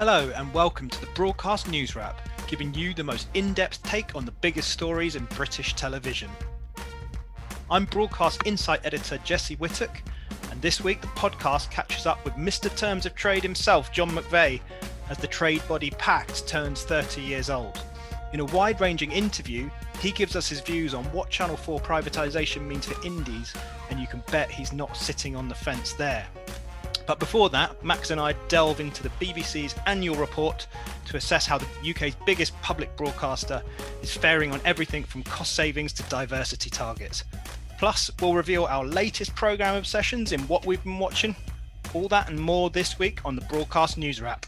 Hello, and welcome to the Broadcast News Wrap, giving you the most in depth take on the biggest stories in British television. I'm Broadcast Insight Editor Jesse Whittock, and this week the podcast catches up with Mr. Terms of Trade himself, John McVay, as the trade body PACT turns 30 years old. In a wide ranging interview, he gives us his views on what Channel 4 privatisation means for indies, and you can bet he's not sitting on the fence there. But before that, Max and I delve into the BBC's annual report to assess how the UK's biggest public broadcaster is faring on everything from cost savings to diversity targets. Plus, we'll reveal our latest programme obsessions in what we've been watching. All that and more this week on the Broadcast News Wrap.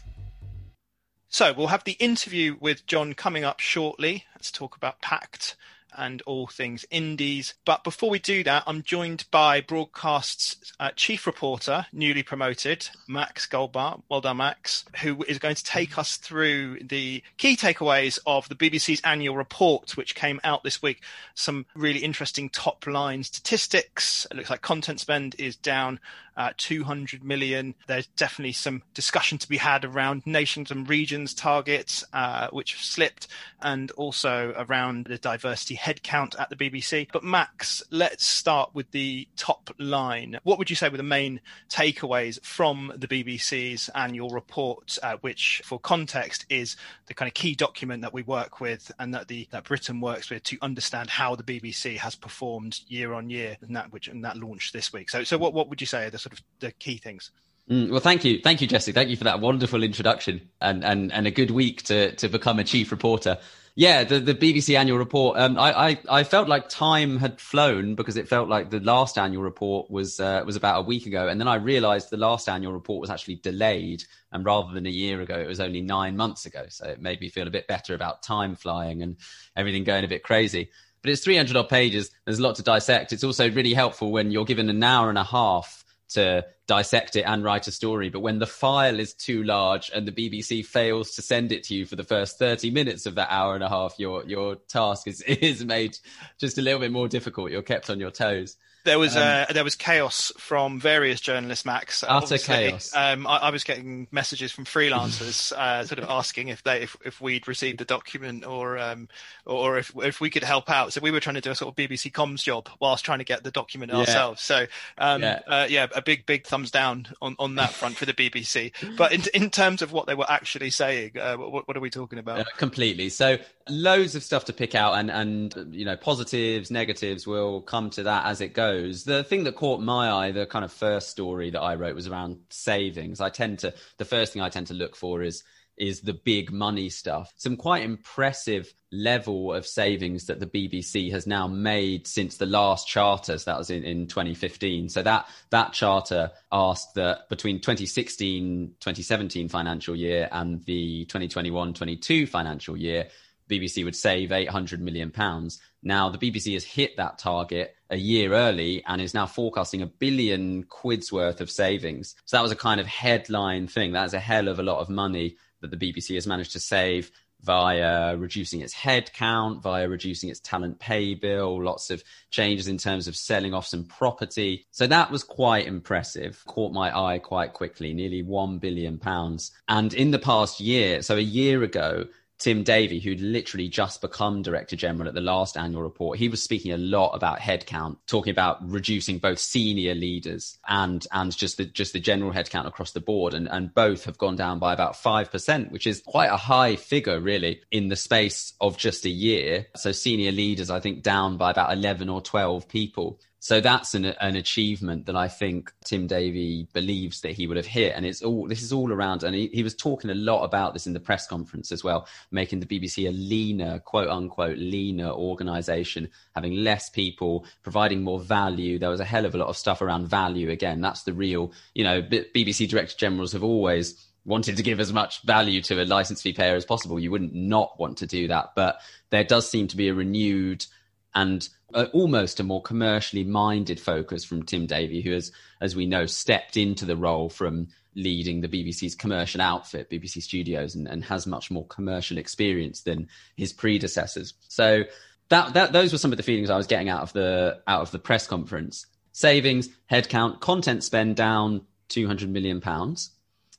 So, we'll have the interview with John coming up shortly. Let's talk about PACT and all things indies. But before we do that, I'm joined by Broadcast's uh, chief reporter, newly promoted, Max Goldbart. Well done, Max, who is going to take us through the key takeaways of the BBC's annual report, which came out this week. Some really interesting top line statistics. It looks like content spend is down uh, 200 million. There's definitely some discussion to be had around nations and regions targets, uh, which have slipped, and also around the diversity headcount at the BBC. But Max, let's start with the top line. What would you say were the main takeaways from the BBC's annual report, uh, which, for context, is the kind of key document that we work with and that the that Britain works with to understand how the BBC has performed year on year, and that which and that launched this week. So, so what what would you say are the sort of the key things? Mm, well, thank you, thank you, Jesse. Thank you for that wonderful introduction and and and a good week to to become a chief reporter. Yeah, the, the BBC annual report. Um, I, I, I felt like time had flown because it felt like the last annual report was uh, was about a week ago, and then I realised the last annual report was actually delayed, and rather than a year ago, it was only nine months ago. So it made me feel a bit better about time flying and everything going a bit crazy. But it's 300 odd pages. There's a lot to dissect. It's also really helpful when you're given an hour and a half to dissect it and write a story. But when the file is too large and the BBC fails to send it to you for the first 30 minutes of that hour and a half, your your task is, is made just a little bit more difficult. You're kept on your toes. There was um, uh, there was chaos from various journalists, Max. Utter chaos. Um, I, I, was getting messages from freelancers, uh, sort of asking if they if, if we'd received the document or um, or if if we could help out. So we were trying to do a sort of BBC comms job whilst trying to get the document yeah. ourselves. So um, yeah. Uh, yeah, a big big thumbs down on, on that front for the BBC. But in in terms of what they were actually saying, uh, what, what are we talking about? Uh, completely. So loads of stuff to pick out, and and you know positives, negatives. We'll come to that as it goes the thing that caught my eye, the kind of first story that I wrote was around savings. I tend to, the first thing I tend to look for is is the big money stuff. Some quite impressive level of savings that the BBC has now made since the last charter. So that was in, in 2015. So that that charter asked that between 2016, 2017 financial year and the 2021, 22 financial year, BBC would save 800 million pounds. Now the BBC has hit that target a year early and is now forecasting a billion quid's worth of savings. So that was a kind of headline thing. That's a hell of a lot of money that the BBC has managed to save via reducing its head count, via reducing its talent pay bill, lots of changes in terms of selling off some property. So that was quite impressive, caught my eye quite quickly, nearly 1 billion pounds. And in the past year, so a year ago, Tim Davie, who'd literally just become Director General at the last annual report, he was speaking a lot about headcount, talking about reducing both senior leaders and and just the just the general headcount across the board. And, and both have gone down by about five percent, which is quite a high figure, really, in the space of just a year. So senior leaders, I think, down by about eleven or twelve people. So that's an, an achievement that I think Tim Davie believes that he would have hit. And it's all, this is all around. And he, he was talking a lot about this in the press conference as well, making the BBC a leaner, quote unquote, leaner organization, having less people, providing more value. There was a hell of a lot of stuff around value. Again, that's the real, you know, BBC director generals have always wanted to give as much value to a license fee payer as possible. You wouldn't not want to do that. But there does seem to be a renewed and uh, almost a more commercially minded focus from Tim Davie, who has, as we know, stepped into the role from leading the BBC's commercial outfit, BBC Studios, and, and has much more commercial experience than his predecessors. So that, that those were some of the feelings I was getting out of the out of the press conference. Savings, headcount, content spend down two hundred million pounds.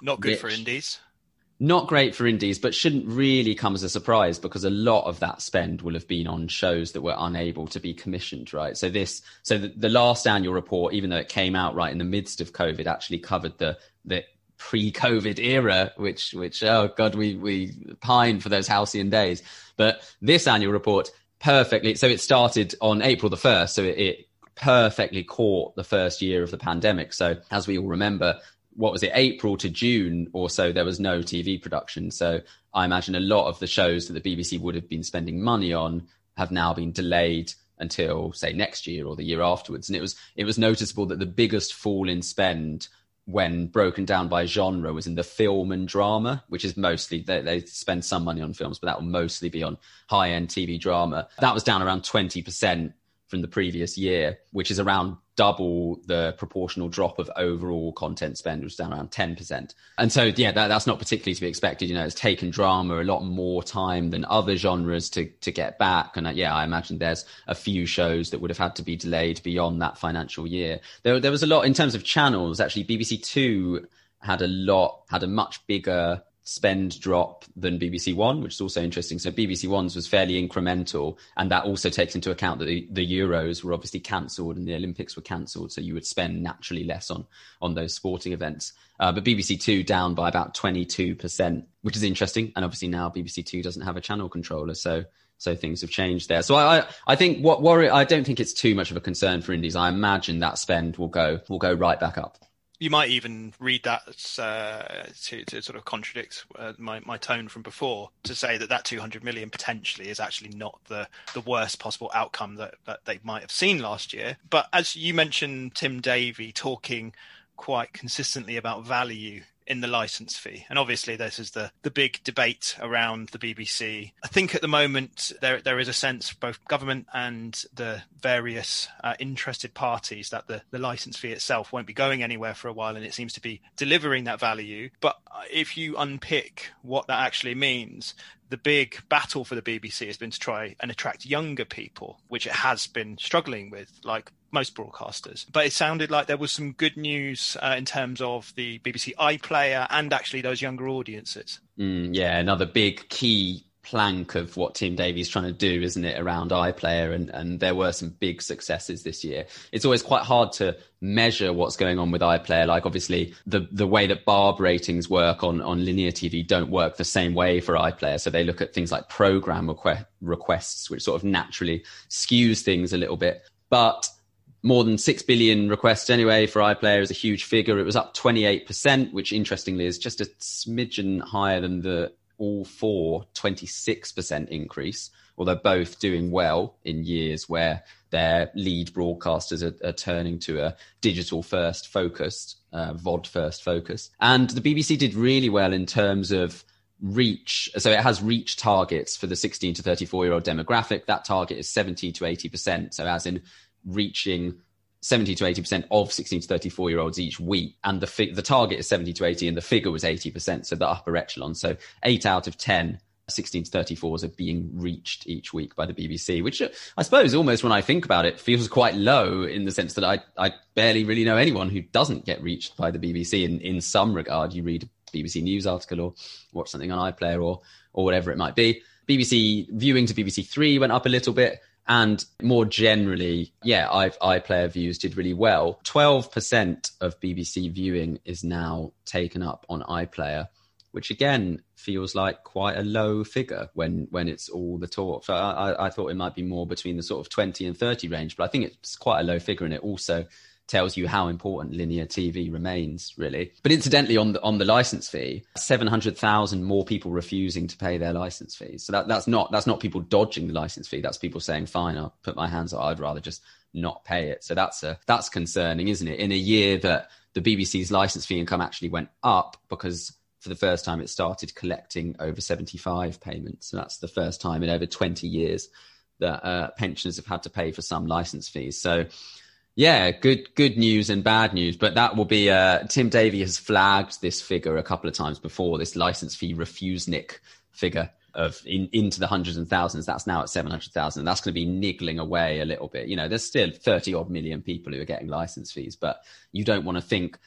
Not good which, for indies. Not great for indies, but shouldn't really come as a surprise because a lot of that spend will have been on shows that were unable to be commissioned, right? So this, so the, the last annual report, even though it came out right in the midst of COVID, actually covered the the pre-COVID era, which which oh god, we we pine for those halcyon days. But this annual report perfectly, so it started on April the first, so it, it perfectly caught the first year of the pandemic. So as we all remember, what was it, April to June or so, there was no TV production. So I imagine a lot of the shows that the BBC would have been spending money on have now been delayed until say next year or the year afterwards. And it was it was noticeable that the biggest fall in spend when broken down by genre was in the film and drama, which is mostly they, they spend some money on films, but that will mostly be on high end TV drama. That was down around 20% from the previous year, which is around double the proportional drop of overall content spend, which is down around 10%. And so, yeah, that, that's not particularly to be expected. You know, it's taken drama a lot more time than other genres to, to get back. And uh, yeah, I imagine there's a few shows that would have had to be delayed beyond that financial year. There, there was a lot in terms of channels, actually, BBC Two had a lot, had a much bigger spend drop than BBC One, which is also interesting. So BBC One's was fairly incremental, and that also takes into account that the, the Euros were obviously cancelled and the Olympics were cancelled, so you would spend naturally less on on those sporting events. Uh, but BBC Two down by about twenty two percent, which is interesting. And obviously now BBC Two doesn't have a channel controller, so so things have changed there. So I, I think what worry, I don't think it's too much of a concern for indies. I imagine that spend will go will go right back up you might even read that uh, to, to sort of contradict uh, my, my tone from before to say that that 200 million potentially is actually not the, the worst possible outcome that, that they might have seen last year. But as you mentioned, Tim Davie talking quite consistently about value in the license fee. And obviously, this is the, the big debate around the BBC. I think at the moment there there is a sense, both government and the various uh, interested parties, that the, the license fee itself won't be going anywhere for a while, and it seems to be delivering that value. But if you unpick what that actually means, the big battle for the BBC has been to try and attract younger people, which it has been struggling with, like most broadcasters. But it sounded like there was some good news uh, in terms of the BBC iPlayer and actually those younger audiences. Mm, yeah, another big key plank of what Tim Davie's trying to do, isn't it, around iPlayer? And, and there were some big successes this year. It's always quite hard to measure what's going on with iPlayer. Like obviously the, the way that Barb ratings work on, on linear TV don't work the same way for iPlayer. So they look at things like program request, requests, which sort of naturally skews things a little bit. But more than 6 billion requests anyway for iPlayer is a huge figure. It was up 28%, which interestingly is just a smidgen higher than the All 4 26% increase, although both doing well in years where their lead broadcasters are, are turning to a digital first focused, uh, VOD first focus. And the BBC did really well in terms of reach. So it has reach targets for the 16 to 34 year old demographic. That target is 70 to 80%. So as in reaching 70 to 80% of 16 to 34 year olds each week. And the, fi- the target is 70 to 80 and the figure was 80%. So the upper echelon. So eight out of 10 16 to 34s are being reached each week by the BBC, which uh, I suppose almost when I think about it feels quite low in the sense that I, I barely really know anyone who doesn't get reached by the BBC in, in some regard. You read a BBC News article or watch something on iPlayer or, or whatever it might be. BBC viewing to BBC Three went up a little bit. And more generally, yeah, iPlayer views did really well. 12% of BBC viewing is now taken up on iPlayer, which again feels like quite a low figure when, when it's all the talk. So I, I thought it might be more between the sort of 20 and 30 range, but I think it's quite a low figure. And it also tells you how important linear TV remains, really. But incidentally, on the on the license fee, seven hundred thousand more people refusing to pay their license fees. So that, that's not that's not people dodging the license fee. That's people saying, "Fine, I'll put my hands up. I'd rather just not pay it." So that's a that's concerning, isn't it? In a year that the BBC's license fee income actually went up because for the first time it started collecting over 75 payments. So that's the first time in over 20 years that uh, pensioners have had to pay for some license fees. So yeah, good good news and bad news, but that will be. Uh, Tim Davie has flagged this figure a couple of times before. This license fee refusenick figure of in, into the hundreds and thousands. That's now at seven hundred thousand. That's going to be niggling away a little bit. You know, there's still thirty odd million people who are getting license fees, but you don't want to think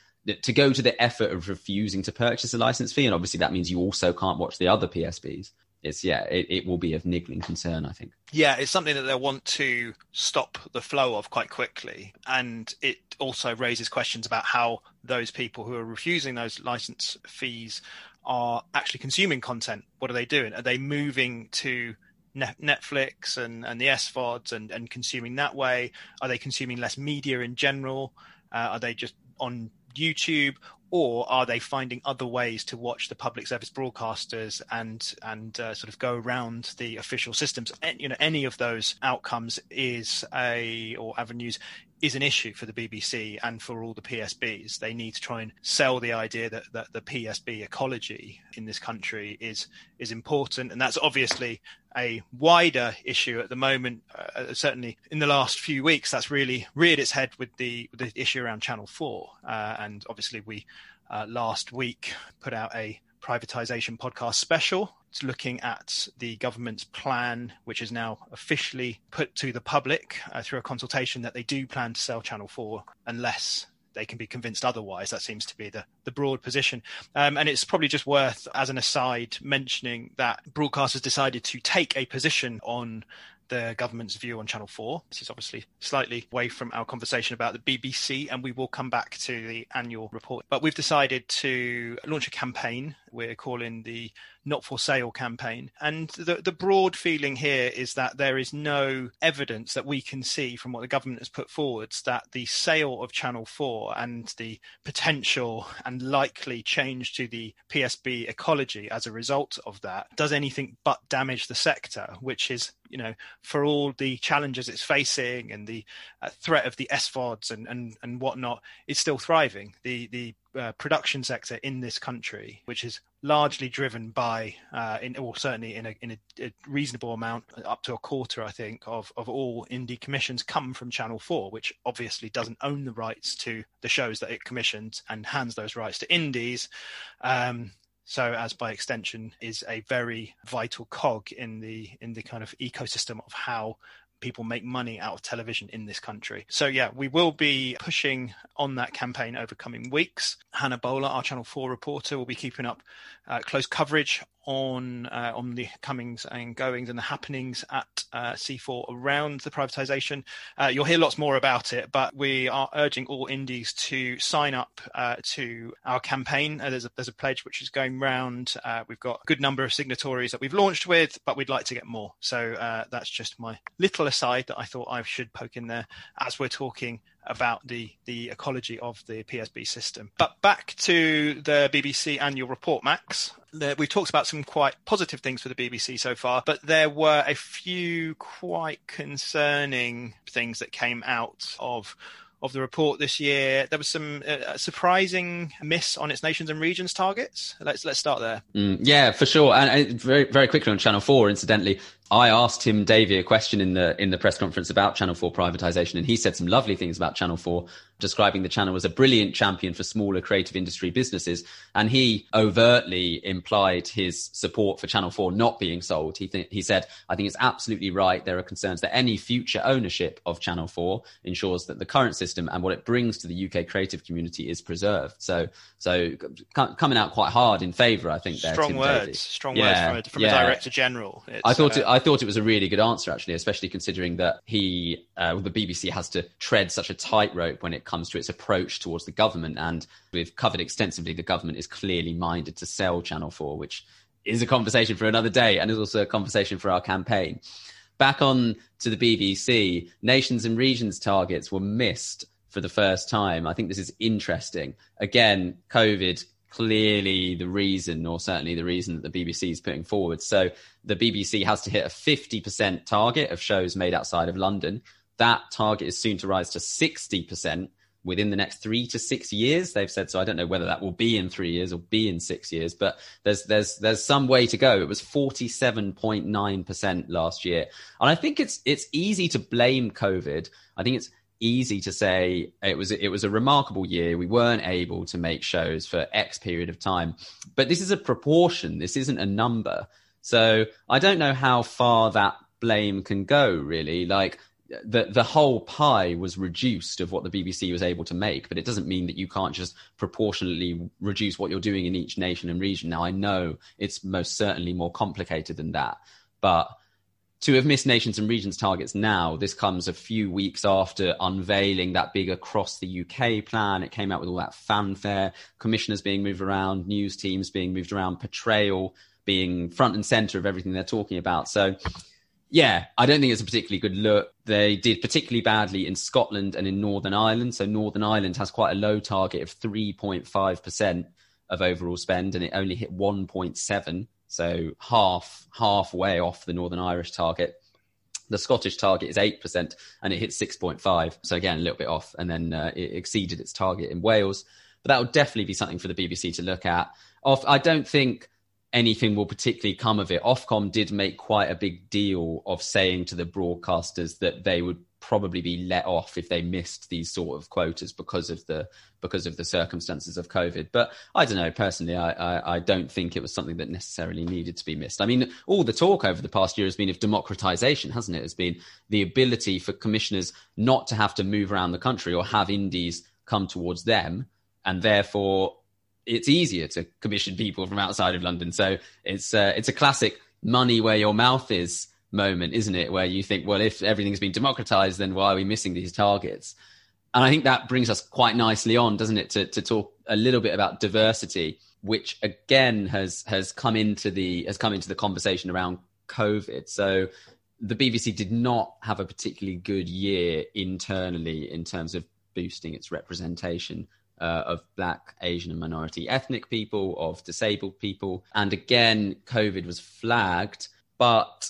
to go to the effort of refusing to purchase a license fee, and obviously that means you also can't watch the other PSBs. It's yeah, it, it will be of niggling concern, I think. Yeah, it's something that they'll want to stop the flow of quite quickly, and it also raises questions about how those people who are refusing those license fees are actually consuming content. What are they doing? Are they moving to Netflix and, and the SVODs and, and consuming that way? Are they consuming less media in general? Uh, are they just on YouTube, or are they finding other ways to watch the public service broadcasters and and uh, sort of go around the official systems? And, you know, any of those outcomes is a or avenues is an issue for the BBC and for all the PSBs. They need to try and sell the idea that, that the PSB ecology in this country is is important, and that's obviously a wider issue at the moment. Uh, certainly, in the last few weeks, that's really reared its head with the with the issue around Channel Four, uh, and obviously we uh, last week put out a privatization podcast special it's looking at the government's plan, which is now officially put to the public uh, through a consultation that they do plan to sell Channel 4 unless they can be convinced otherwise. That seems to be the, the broad position. Um, and it's probably just worth, as an aside, mentioning that broadcasters decided to take a position on the government's view on Channel 4. This is obviously slightly away from our conversation about the BBC, and we will come back to the annual report. But we've decided to launch a campaign we're calling the Not for Sale campaign. And the, the broad feeling here is that there is no evidence that we can see from what the government has put forwards that the sale of Channel 4 and the potential and likely change to the PSB ecology as a result of that does anything but damage the sector, which is you know, for all the challenges it's facing and the uh, threat of the SVODs and, and, and whatnot, it's still thriving. The the uh, production sector in this country, which is largely driven by, uh, in, or certainly in, a, in a, a, reasonable amount, up to a quarter, I think, of, of all indie commissions come from Channel 4, which obviously doesn't own the rights to the shows that it commissions and hands those rights to indies. Um, so as by extension is a very vital cog in the in the kind of ecosystem of how people make money out of television in this country. So yeah, we will be pushing on that campaign over coming weeks. Hannah Bowler, our Channel 4 reporter, will be keeping up uh, close coverage on uh, on the comings and goings and the happenings at uh, C4 around the privatisation. Uh, you'll hear lots more about it, but we are urging all indies to sign up uh, to our campaign. Uh, there's a there's a pledge which is going round. Uh, we've got a good number of signatories that we've launched with, but we'd like to get more. So that's just my little aside that I thought I should poke in there as we're talking about the the ecology of the PSB system. But back to the BBC annual report, Max. We've talked about some quite positive things for the BBC so far, but there were a few quite concerning things that came out of of the report this year. There was some uh, surprising miss on its nations and regions targets. Let's let's start there. Mm, yeah, for sure. And, and, very very quickly on Channel Four, incidentally, I asked Tim Davie a question in the in the press conference about Channel 4 privatization, and he said some lovely things about Channel 4, describing the channel as a brilliant champion for smaller creative industry businesses. And he overtly implied his support for Channel 4 not being sold. He th- he said, "I think it's absolutely right. There are concerns that any future ownership of Channel 4 ensures that the current system and what it brings to the UK creative community is preserved." So so c- coming out quite hard in favour, I think. There, strong Tim words, Davie. strong yeah, words from, a, from yeah. a director general. It's, I thought. Uh, it, I thought it was a really good answer, actually, especially considering that he, uh, the BBC, has to tread such a tightrope when it comes to its approach towards the government. And we've covered extensively, the government is clearly minded to sell Channel 4, which is a conversation for another day and is also a conversation for our campaign. Back on to the BBC, nations and regions targets were missed for the first time. I think this is interesting. Again, COVID clearly the reason, or certainly the reason that the BBC is putting forward. So the BBC has to hit a 50% target of shows made outside of London. That target is soon to rise to 60% within the next three to six years. They've said so. I don't know whether that will be in three years or be in six years, but there's there's there's some way to go. It was 47.9% last year, and I think it's it's easy to blame COVID. I think it's easy to say it was it was a remarkable year. We weren't able to make shows for X period of time, but this is a proportion. This isn't a number. So I don't know how far that blame can go. Really, like the the whole pie was reduced of what the BBC was able to make, but it doesn't mean that you can't just proportionally reduce what you're doing in each nation and region. Now I know it's most certainly more complicated than that, but to have missed nations and regions targets now, this comes a few weeks after unveiling that big across the UK plan. It came out with all that fanfare, commissioners being moved around, news teams being moved around, portrayal being front and center of everything they're talking about. So yeah, I don't think it's a particularly good look. They did particularly badly in Scotland and in Northern Ireland. So Northern Ireland has quite a low target of 3.5% of overall spend, and it only hit 1.7, so half halfway off the Northern Irish target. The Scottish target is 8%, and it hit 6.5. So again, a little bit off, and then uh, it exceeded its target in Wales. But that would definitely be something for the BBC to look at. Off, I don't think anything will particularly come of it. Ofcom did make quite a big deal of saying to the broadcasters that they would probably be let off if they missed these sort of quotas because of the because of the circumstances of COVID. But I don't know. Personally, I, I, I don't think it was something that necessarily needed to be missed. I mean, all the talk over the past year has been of democratization, hasn't it? Has been the ability for commissioners not to have to move around the country or have indies come towards them, and therefore it's easier to commission people from outside of London. So it's uh, it's a classic money where your mouth is moment, isn't it? Where you think, well, if everything's been democratized, then why are we missing these targets? And I think that brings us quite nicely on, doesn't it, to, to talk a little bit about diversity, which again has has come into the has come into the conversation around COVID. So the BBC did not have a particularly good year internally in terms of boosting its representation uh, of black, Asian, and minority ethnic people, of disabled people. And again, COVID was flagged, but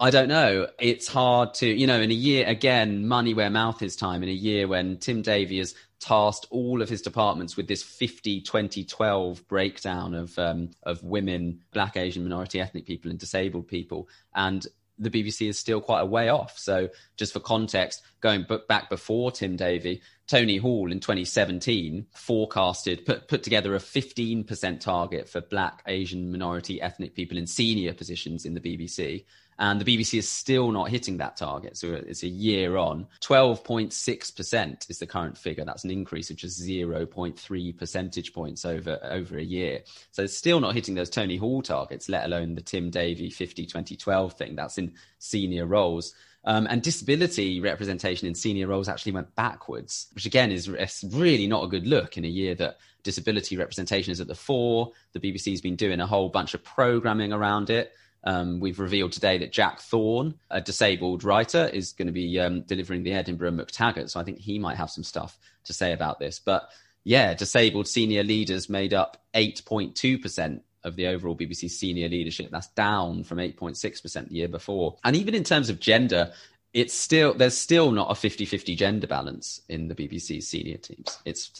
I don't know. It's hard to, you know, in a year, again, money where mouth is time, in a year when Tim Davie has tasked all of his departments with this 50, 20, 12 breakdown of, um, of women, black, Asian, minority ethnic people, and disabled people. And the BBC is still quite a way off. So, just for context, going back before Tim Davie, Tony Hall in 2017 forecasted, put, put together a 15% target for black, Asian, minority, ethnic people in senior positions in the BBC. And the BBC is still not hitting that target. So it's a year on. 12.6% is the current figure. That's an increase of just 0.3 percentage points over, over a year. So it's still not hitting those Tony Hall targets, let alone the Tim Davie 50 2012 thing. That's in senior roles. Um, and disability representation in senior roles actually went backwards, which again is really not a good look in a year that disability representation is at the fore. The BBC's been doing a whole bunch of programming around it. Um, we've revealed today that Jack Thorne, a disabled writer, is going to be um, delivering the Edinburgh MacTaggart. So I think he might have some stuff to say about this. But yeah, disabled senior leaders made up 8.2% of the overall BBC senior leadership. That's down from 8.6% the year before. And even in terms of gender, it's still there's still not a 50-50 gender balance in the BBC senior teams. It's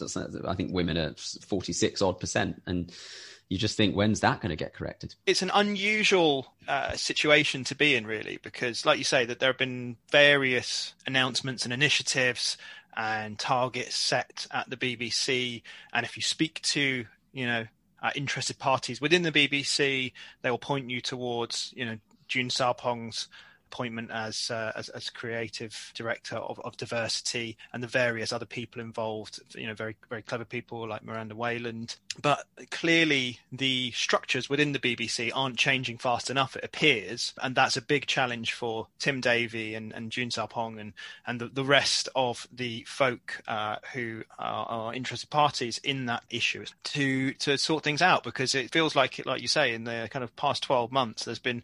I think women are 46 odd percent and you just think, when's that going to get corrected? It's an unusual uh, situation to be in, really, because, like you say, that there have been various announcements and initiatives and targets set at the BBC, and if you speak to, you know, uh, interested parties within the BBC, they will point you towards, you know, June Sarpong's appointment as, uh, as, as creative director of, of diversity and the various other people involved. You know, very very clever people like Miranda Wayland. But clearly, the structures within the BBC aren't changing fast enough. It appears, and that's a big challenge for Tim Davie and, and June Sarpong and and the, the rest of the folk uh, who are, are interested parties in that issue to to sort things out because it feels like like you say in the kind of past twelve months there's been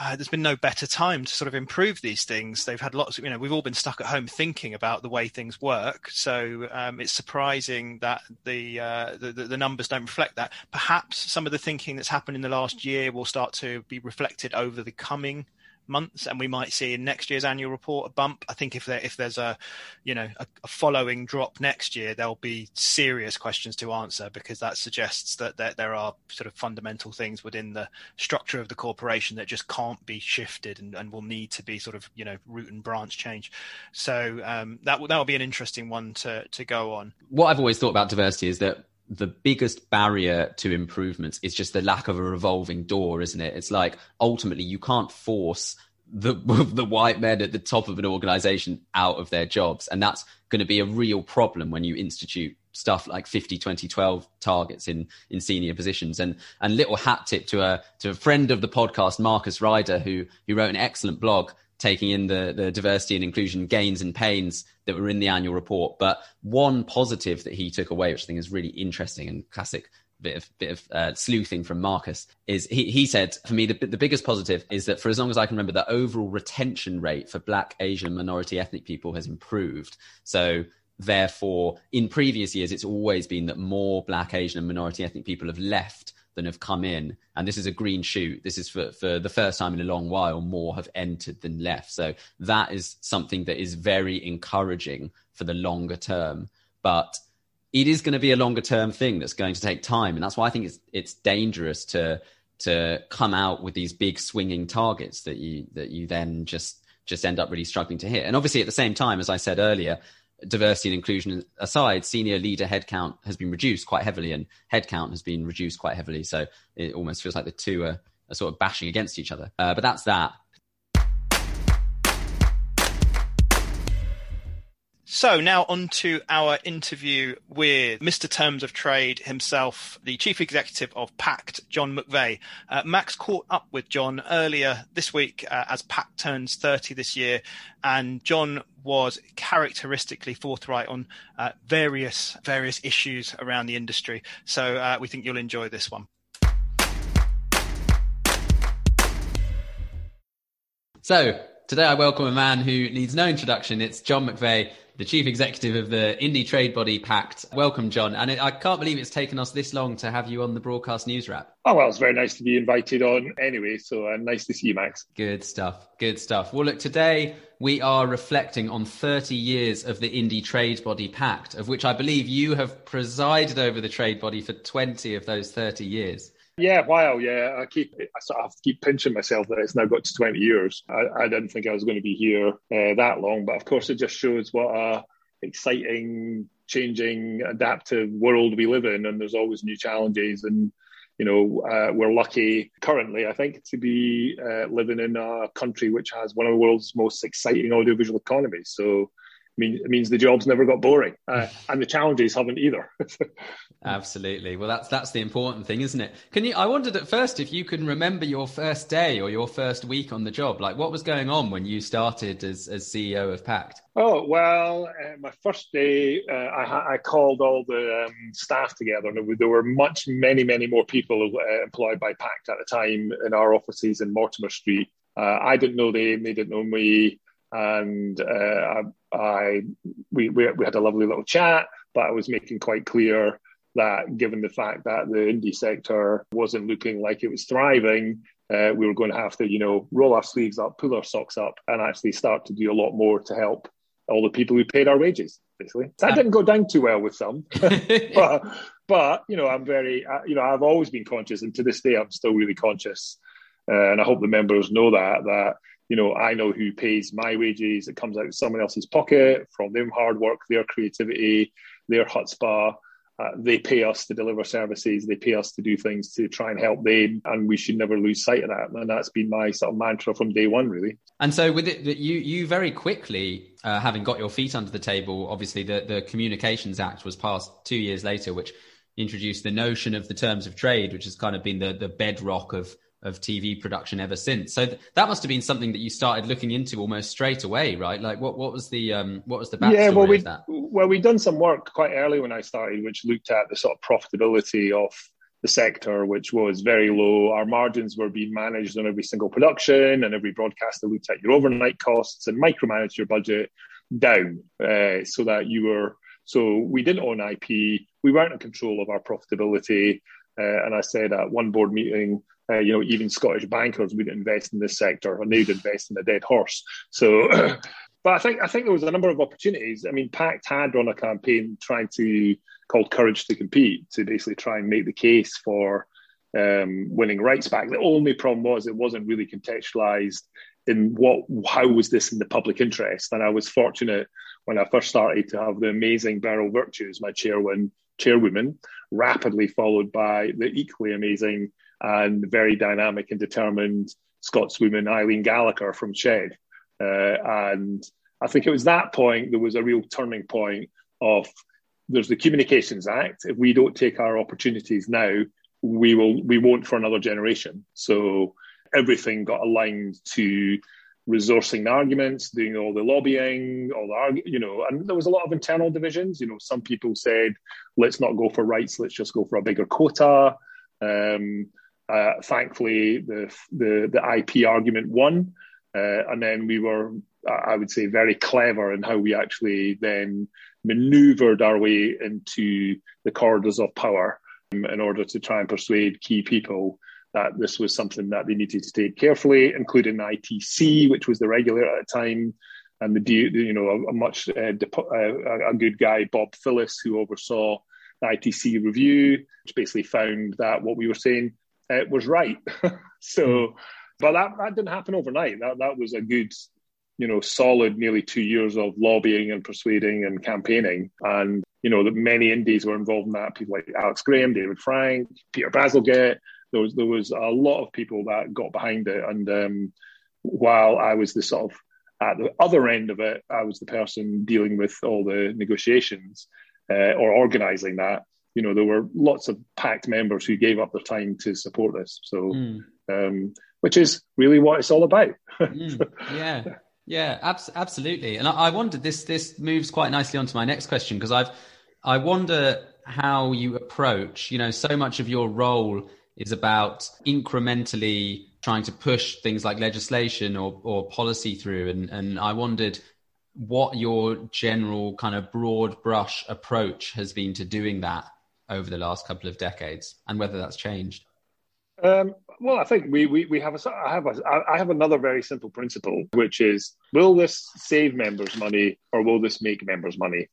uh, there's been no better time to sort of improve these things. They've had lots of, you know, we've all been stuck at home thinking about the way things work. So um, it's surprising that the, uh, the, the numbers don't reflect that. Perhaps some of the thinking that's happened in the last year will start to be reflected over the coming months, and we might see in next year's annual report a bump. I think if there if there's a you know a, a following drop next year, there'll be serious questions to answer because that suggests that there, there are sort of fundamental things within the structure of the corporation that just can't be shifted and, and will need to be sort of you know root and branch change. So um, that that will be an interesting one to to go on. What I've always thought about diversity is that the biggest barrier to improvements is just the lack of a revolving door, isn't it? It's like ultimately you can't force the the white men at the top of an organization out of their jobs and that's going to be a real problem when you institute stuff like 50 20 12 targets in in senior positions and and little hat tip to a to a friend of the podcast Marcus Ryder who who wrote an excellent blog taking in the the diversity and inclusion gains and pains that were in the annual report. But one positive that he took away which I think is really interesting and classic bit of bit of uh, sleuthing from Marcus is he, he said for me the, the biggest positive is that for as long as I can remember the overall retention rate for black Asian minority ethnic people has improved. So therefore in previous years it's always been that more black Asian and minority ethnic people have left than have come in. And this is a green shoot. This is for, for the first time in a long while more have entered than left. So that is something that is very encouraging for the longer term. But it is going to be a longer term thing that's going to take time, and that's why I think it's it's dangerous to to come out with these big swinging targets that you that you then just just end up really struggling to hit. And obviously, at the same time, as I said earlier, diversity and inclusion aside, senior leader headcount has been reduced quite heavily, and headcount has been reduced quite heavily. So it almost feels like the two are, are sort of bashing against each other. Uh, but that's that. So now on to our interview with Mr. Terms of Trade himself, the chief executive of Pact, John McVay. Uh, Max caught up with John earlier this week uh, as Pact turns 30 this year, and John was characteristically forthright on uh, various various issues around the industry. So uh, we think you'll enjoy this one. So today I welcome a man who needs no introduction. It's John McVay the chief executive of the indie trade body Pact. Welcome, John. And I can't believe it's taken us this long to have you on the broadcast news wrap. Oh, well, it's very nice to be invited on anyway. So uh, nice to see you, Max. Good stuff. Good stuff. Well, look, today we are reflecting on 30 years of the indie trade body Pact, of which I believe you have presided over the trade body for 20 of those 30 years. Yeah, wow, yeah. I keep I sort of keep pinching myself that it's now got to twenty years. I, I didn't think I was going to be here uh, that long, but of course, it just shows what a exciting, changing, adaptive world we live in, and there's always new challenges. And you know, uh, we're lucky currently, I think, to be uh, living in a country which has one of the world's most exciting audiovisual economies. So mean, it means the jobs never got boring, uh, and the challenges haven't either. Absolutely. Well, that's that's the important thing, isn't it? Can you? I wondered at first if you can remember your first day or your first week on the job. Like, what was going on when you started as as CEO of Pact? Oh well, uh, my first day, uh, I, I, called all the um, staff together, and there were much, many, many more people uh, employed by Pact at the time in our offices in Mortimer Street. Uh, I didn't know them; they didn't know me and uh, I we, we we had a lovely little chat, but I was making quite clear that given the fact that the indie sector wasn't looking like it was thriving, uh, we were going to have to, you know, roll our sleeves up, pull our socks up, and actually start to do a lot more to help all the people who paid our wages. Basically, that didn't go down too well with some, but but you know, I'm very, uh, you know, I've always been conscious, and to this day, I'm still really conscious, uh, and I hope the members know that that you know, I know who pays my wages. It comes out of someone else's pocket from their hard work, their creativity, their chutzpah. Uh, they pay us to deliver services. They pay us to do things to try and help them, and we should never lose sight of that. And that's been my sort of mantra from day one, really. And so, with it, you you very quickly, uh, having got your feet under the table, obviously the the Communications Act was passed two years later, which introduced the notion of the terms of trade, which has kind of been the the bedrock of of TV production ever since. So th- that must have been something that you started looking into almost straight away, right? Like what what was the um, what was the backstory yeah, well, we, of that? Well, we'd done some work quite early when I started, which looked at the sort of profitability of the sector, which was very low. Our margins were being managed on every single production, and every broadcaster looked at your overnight costs and micromanaged your budget down uh, so that you were. So we didn't own IP. We weren't in control of our profitability. Uh, and I said at one board meeting, uh, you know, even Scottish bankers would invest in this sector, and they'd invest in a dead horse. So, but I think I think there was a number of opportunities. I mean, Pact had run a campaign trying to called Courage to Compete to basically try and make the case for um, winning rights back. The only problem was it wasn't really contextualized in what how was this in the public interest. And I was fortunate when I first started to have the amazing Beryl Vertues, my chairwoman, chairwoman, rapidly followed by the equally amazing and very dynamic and determined Scotswoman Eileen Gallagher from Shed. Uh, and I think it was that point there was a real turning point of there's the Communications Act. If we don't take our opportunities now, we will we won't for another generation. So everything got aligned to resourcing arguments, doing all the lobbying, all the you know, and there was a lot of internal divisions. You know, some people said, "Let's not go for rights. Let's just go for a bigger quota." Um, uh, thankfully, the, the the IP argument won, uh, and then we were, I would say, very clever in how we actually then manoeuvred our way into the corridors of power um, in order to try and persuade key people that this was something that they needed to take carefully, including the ITC, which was the regulator at the time, and the you know a, a much uh, uh a good guy Bob Phillis who oversaw the ITC review, which basically found that what we were saying uh, was right. so, but that, that didn't happen overnight. That that was a good, you know, solid nearly two years of lobbying and persuading and campaigning. And you know, that many indies were involved in that. People like Alex Graham, David Frank, Peter Bazalgette. There was there was a lot of people that got behind it. And um, while I was the sort of at the other end of it, I was the person dealing with all the negotiations uh, or organising that you know, there were lots of Pact members who gave up their time to support this. So, mm. um, which is really what it's all about. mm. Yeah, yeah, abs- absolutely. And I, I wondered this. This moves quite nicely onto my next question because I've, I wonder how you approach. You know, so much of your role is about incrementally trying to push things like legislation or, or policy through. And, and I wondered what your general kind of broad brush approach has been to doing that over the last couple of decades and whether that's changed? Um, well, I think we, we, we have a, I have a, I have another very simple principle, which is will this save members money or will this make members money?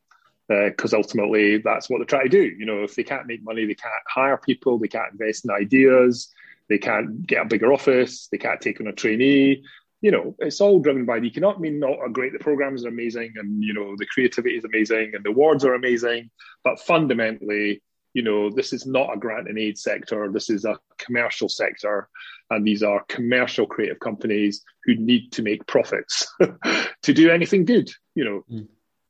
Because uh, ultimately that's what they're trying to do. You know, if they can't make money, they can't hire people, they can't invest in ideas, they can't get a bigger office, they can't take on a trainee. You know, it's all driven by the economic. I mean, not a great. The programs are amazing, and you know the creativity is amazing, and the awards are amazing. But fundamentally, you know, this is not a grant and aid sector. This is a commercial sector. And these are commercial creative companies who need to make profits to do anything good. You know, mm.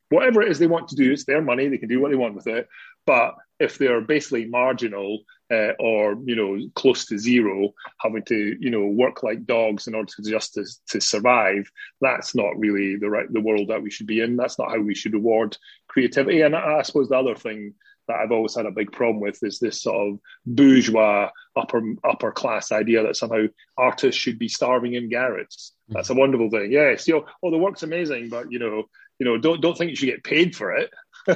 Whatever it is they want to do, it's their money. They can do what they want with it. But if they're basically marginal uh, or, you know, close to zero, having to, you know, work like dogs in order to just to, to survive, that's not really the right, the world that we should be in. That's not how we should reward creativity. And I, I suppose the other thing that I've always had a big problem with is this sort of bourgeois upper upper class idea that somehow artists should be starving in garrets. That's mm-hmm. a wonderful thing. Yes, you know, oh the work's amazing, but you know, you know, don't don't think you should get paid for it. uh,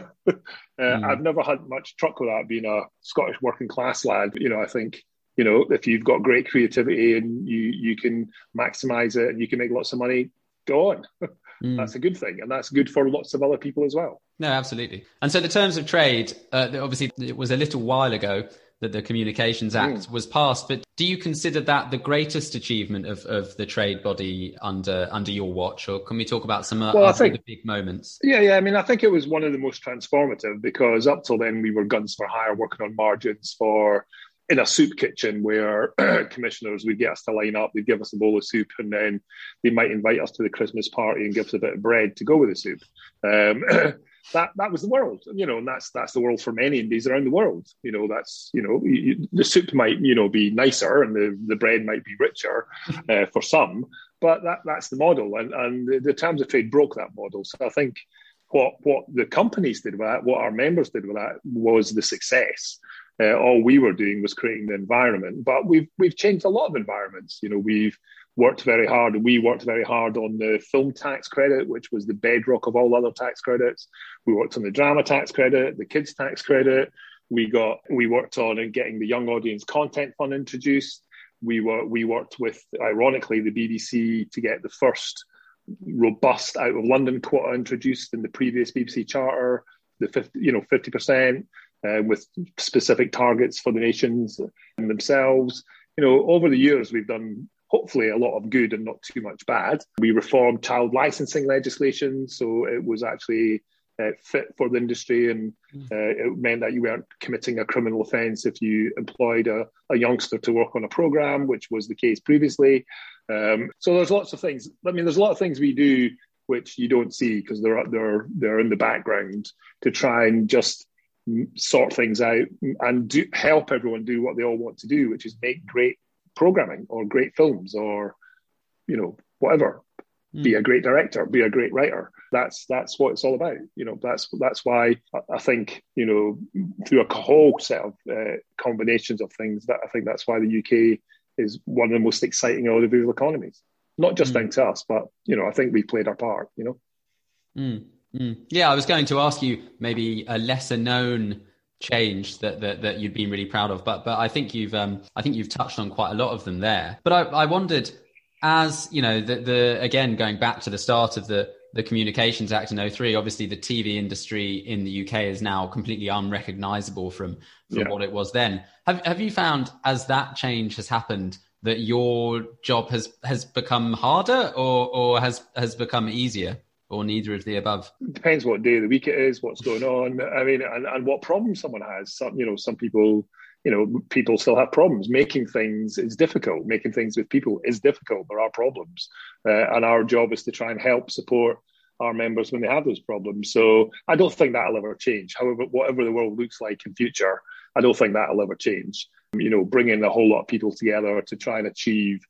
mm. I've never had much truck with that being a Scottish working class lad. You know, I think you know if you've got great creativity and you you can maximize it and you can make lots of money, go on. Mm. That's a good thing, and that's good for lots of other people as well. No, absolutely. And so the terms of trade, uh, obviously, it was a little while ago that the Communications Act mm. was passed. But do you consider that the greatest achievement of, of the trade body under under your watch, or can we talk about some well, think, the big moments? Yeah, yeah. I mean, I think it was one of the most transformative because up till then we were guns for hire, working on margins for in a soup kitchen where commissioners would get us to line up, they'd give us a bowl of soup, and then they might invite us to the Christmas party and give us a bit of bread to go with the soup. Um, that that was the world, you know, and that's that's the world for many indies around the world. You know, that's you know, you, the soup might you know be nicer and the, the bread might be richer uh, for some, but that that's the model, and and the, the terms of trade broke that model. So I think what what the companies did with that, what our members did with that, was the success. Uh, all we were doing was creating the environment. But we've we've changed a lot of environments. You know, we've worked very hard. We worked very hard on the film tax credit, which was the bedrock of all other tax credits. We worked on the drama tax credit, the kids tax credit. We got we worked on getting the young audience content fund introduced. We were we worked with ironically the BBC to get the first robust out of London quota introduced in the previous BBC charter. The 50, you know, fifty percent uh, with specific targets for the nations themselves. You know, over the years, we've done hopefully a lot of good and not too much bad. We reformed child licensing legislation, so it was actually uh, fit for the industry, and mm. uh, it meant that you weren't committing a criminal offence if you employed a, a, youngster to work on a program, which was the case previously. Um, so there's lots of things. I mean, there's a lot of things we do which you don't see because they're they're they're in the background to try and just sort things out and do, help everyone do what they all want to do, which is make great programming or great films or you know whatever mm. be a great director be a great writer that's that's what it's all about you know that's that's why i think you know through a whole set of uh, combinations of things that i think that's why the uk is one of the most exciting audiovisual economies not just mm. down to us but you know i think we played our part you know mm. Mm. yeah i was going to ask you maybe a lesser known change that, that that you've been really proud of. But but I think you've um I think you've touched on quite a lot of them there. But I, I wondered as you know the the again going back to the start of the the Communications Act in 03, obviously the TV industry in the UK is now completely unrecognizable from, from yeah. what it was then. Have, have you found as that change has happened that your job has, has become harder or, or has, has become easier? Or neither of the above? Depends what day of the week it is, what's going on. I mean, and, and what problem someone has. Some, you know, some people, you know, people still have problems. Making things is difficult. Making things with people is difficult. There are problems, uh, and our job is to try and help support our members when they have those problems. So I don't think that'll ever change. However, whatever the world looks like in future, I don't think that'll ever change. You know, bringing a whole lot of people together to try and achieve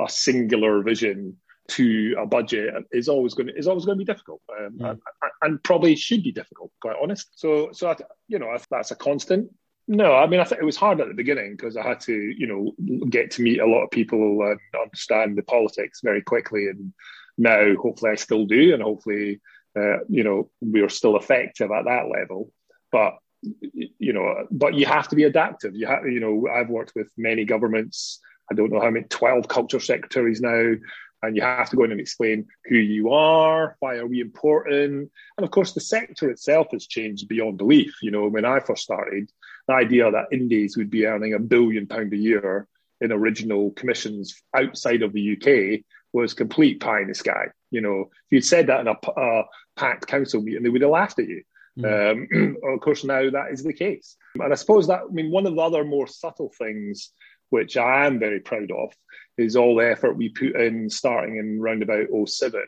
a singular vision to a budget is always going to is always going to be difficult, um, mm. and, and, probably should be difficult, quite honest. So, so I, you know, that's a constant. No, I mean, I think it was hard at the beginning because I had to, you know, get to meet a lot of people and understand the politics very quickly. And now, hopefully, I still do, and hopefully, uh, you know, we are still effective at that level. But you know, but you have to be adaptive. You have, you know, I've worked with many governments. I don't know how many, 12 culture secretaries now and you have to go in and explain who you are, why are we important, and of course the sector itself has changed beyond belief. You know, when I first started, the idea that indies would be earning a billion pound a year in original commissions outside of the UK was complete pie in the sky. You know, if you'd said that in a, a Pact council meeting, they would have laughed at you. Mm. Um, of course, now that is the case. And I suppose that, I mean, one of the other more subtle things which I am very proud of, is all the effort we put in starting in round about 07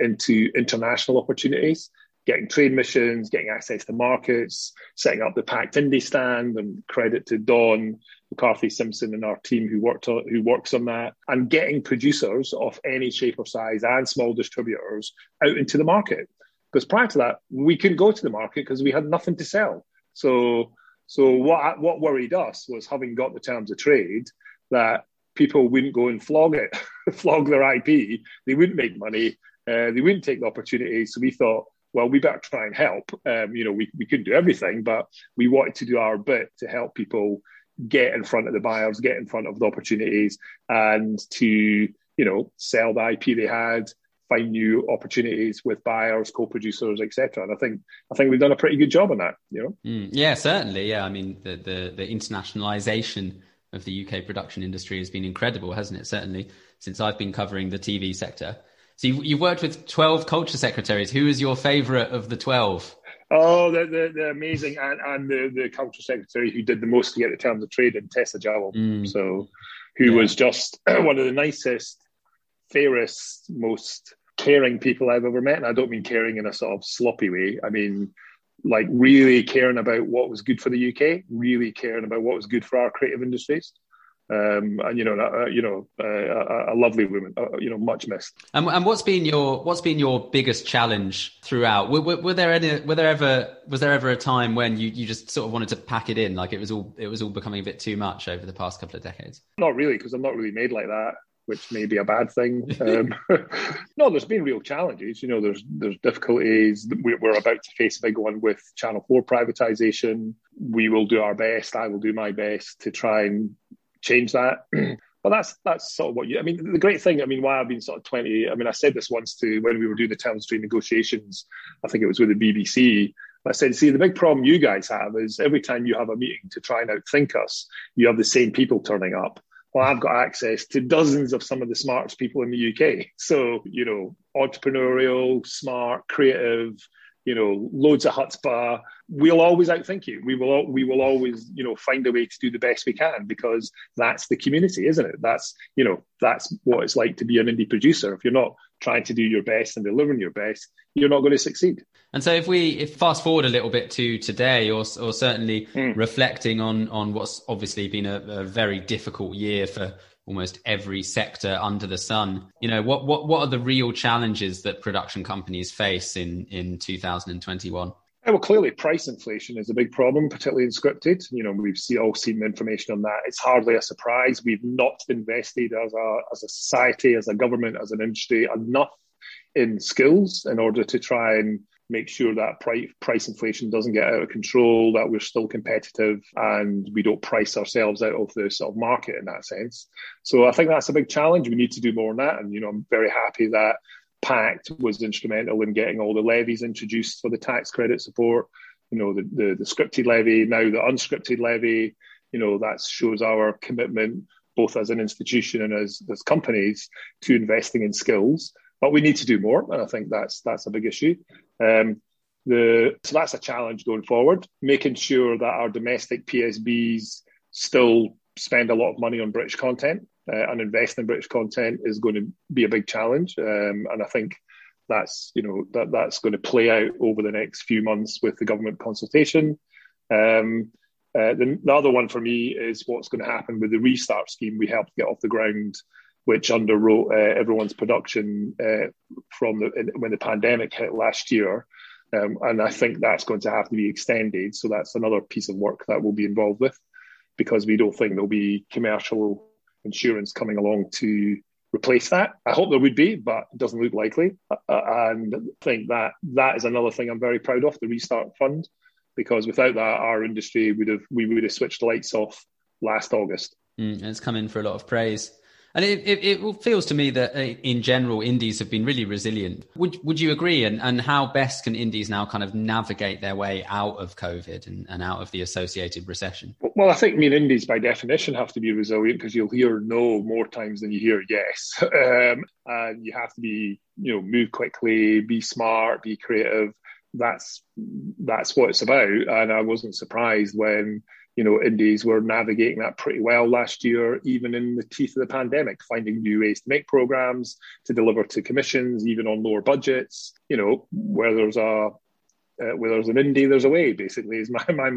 into international opportunities, getting trade missions, getting access to markets, setting up the Pact Indie stand, and credit to Don McCarthy Simpson and our team who worked on, who works on that, and getting producers of any shape or size and small distributors out into the market. Because prior to that, we couldn't go to the market because we had nothing to sell. So so what what worried us was having got the terms of trade that people wouldn't go and flog it, flog their IP. They wouldn't make money. Uh, they wouldn't take the opportunity. So we thought, well, we better try and help. Um, you know, we, we couldn't do everything, but we wanted to do our bit to help people get in front of the buyers, get in front of the opportunities, and to you know sell the IP they had, find new opportunities with buyers, co-producers, etc. And I think I think we've done a pretty good job on that. You know. Mm, yeah, certainly. Yeah, I mean the the, the internationalization of the UK production industry has been incredible, hasn't it? Certainly since I've been covering the TV sector. So you've, you've worked with 12 culture secretaries. Who is your favourite of the 12? Oh, they're, they're, they're, amazing. And, and the, the culture secretary who did the most to get the terms of trade in Tessa Jowell. Mm. So, who yeah. was just one of the nicest, fairest, most caring people I've ever met. And I don't mean caring in a sort of sloppy way. I mean, like really caring about what was good for the UK, really caring about what was good for our creative industries. Um, and you know, uh, you know, uh, a, lovely woman, uh, you know, much missed. And, and, what's been your what's been your biggest challenge throughout? Were, were, were, there any? Were there ever was there ever a time when you, you just sort of wanted to pack it in, like it was all it was all becoming a bit too much over the past couple of decades? Not really, because I'm not really made like that which may be a bad thing. Um, no, there's been real challenges. You know, there's there's difficulties. We're about to face a big one with Channel Four privatisation. We will do our best. I will do my best to try and change that. but that's that's sort of what you. I mean, the great thing. I mean, why I've been sort of twenty. I mean, I said this once to when we were doing the terms trade negotiations. I think it was with the BBC. I said, see, the big problem you guys have is every time you have a meeting to try and outthink us, you have the same people turning up well, I've got access to dozens of some of the smartest people in the UK. So, you know, entrepreneurial, smart, creative, you know, loads of chutzpah. We'll always outthink you. We will we will always, you know, find a way to do the best we can because that's the community, isn't it? That's you know, that's what it's like to be an indie producer. If you're not trying to do your best and delivering your best, you're not going to succeed. And so, if we if fast forward a little bit to today, or or certainly mm. reflecting on on what's obviously been a, a very difficult year for almost every sector under the sun. You know, what what what are the real challenges that production companies face in in 2021? well, clearly, price inflation is a big problem, particularly in scripted. You know, we've see, all seen information on that. It's hardly a surprise. We've not invested as a as a society, as a government, as an industry enough in skills in order to try and make sure that price, price inflation doesn't get out of control, that we're still competitive, and we don't price ourselves out of the sort of market in that sense. So I think that's a big challenge. We need to do more on that. And, you know, I'm very happy that Pact was instrumental in getting all the levies introduced for the tax credit support. You know, the, the, the scripted levy, now the unscripted levy, you know, that shows our commitment both as an institution and as, as companies to investing in skills but we need to do more, and I think that's that's a big issue. Um, the, so that's a challenge going forward, making sure that our domestic PSBs still spend a lot of money on British content uh, and invest in British content is going to be a big challenge. Um, and I think that's you know that that's going to play out over the next few months with the government consultation. Um, uh, the, the, other one for me is what's going to happen with the restart scheme we helped get off the ground which underwrote uh, everyone's production uh, from the, when the pandemic hit last year. Um, and I think that's going to have to be extended. So that's another piece of work that we'll be involved with because we don't think there'll be commercial insurance coming along to replace that. I hope there would be, but it doesn't look likely. Uh, and I think that that is another thing I'm very proud of the Restart Fund, because without that, our industry would have we would have switched lights off last August. Mm, and it's come in for a lot of praise. And it, it, it, feels to me that uh, in general, indies have been really resilient. Would would you agree? And, and how best can indies now kind of navigate their way out of COVID and, and out of the associated recession? Well, I think I mean indies by definition have to be resilient because you'll hear no more times than you hear yes, um, and you have to be you know move quickly, be smart, be creative. That's that's what it's about. And I wasn't surprised when you know, indies were navigating that pretty well last year, even in the teeth of the pandemic, finding new ways to make programs, to deliver to commissions, even on lower budgets. You know, where there's a uh, where there's an indie, there's a way. Basically, is my my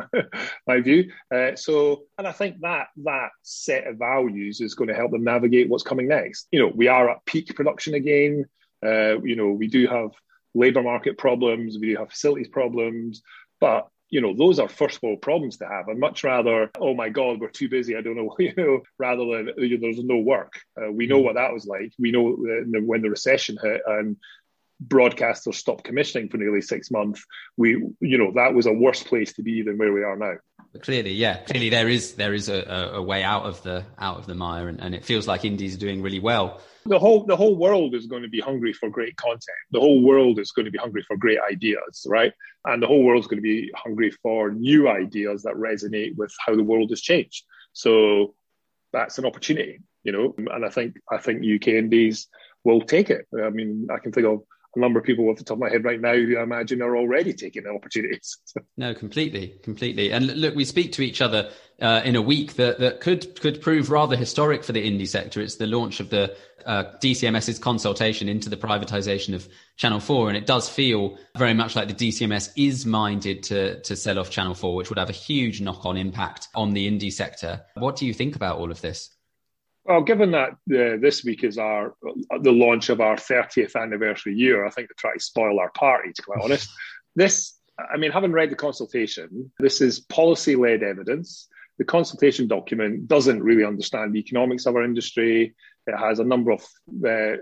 my view. Uh, so, and I think that that set of values is going to help them navigate what's coming next. You know, we are at peak production again. Uh, you know, we do have labour market problems, we do have facilities problems, but you know, those are first world problems to have. I'd much rather, oh my God, we're too busy. I don't know, you know, rather than you know, there's no work. Uh, we know mm. what that was like. We know when the recession hit and broadcasters stopped commissioning for nearly six months. We, you know, that was a worse place to be than where we are now. Clearly, yeah, clearly there is there is a, a way out of the out of the mire, and, and it feels like indies are doing really well the whole the whole world is going to be hungry for great content. The whole world is going to be hungry for great ideas, right? And the whole world is going to be hungry for new ideas that resonate with how the world has changed. So that's an opportunity, you know. And I think I think UK indies will take it. I mean, I can think of a number of people off the top of my head right now who I imagine are already taking the opportunities. no, completely, completely. And look, we speak to each other uh, in a week that, that could could prove rather historic for the indie sector. It's the launch of the uh, DCMS's consultation into the privatization of Channel 4. And it does feel very much like the DCMS is minded to, to sell off Channel 4, which would have a huge knock on impact on the indie sector. What do you think about all of this? Well, given that uh, this week is our the launch of our 30th anniversary year, I think to try to spoil our party, to be quite honest. This, I mean, having read the consultation, this is policy led evidence. The consultation document doesn't really understand the economics of our industry. It has a number of uh,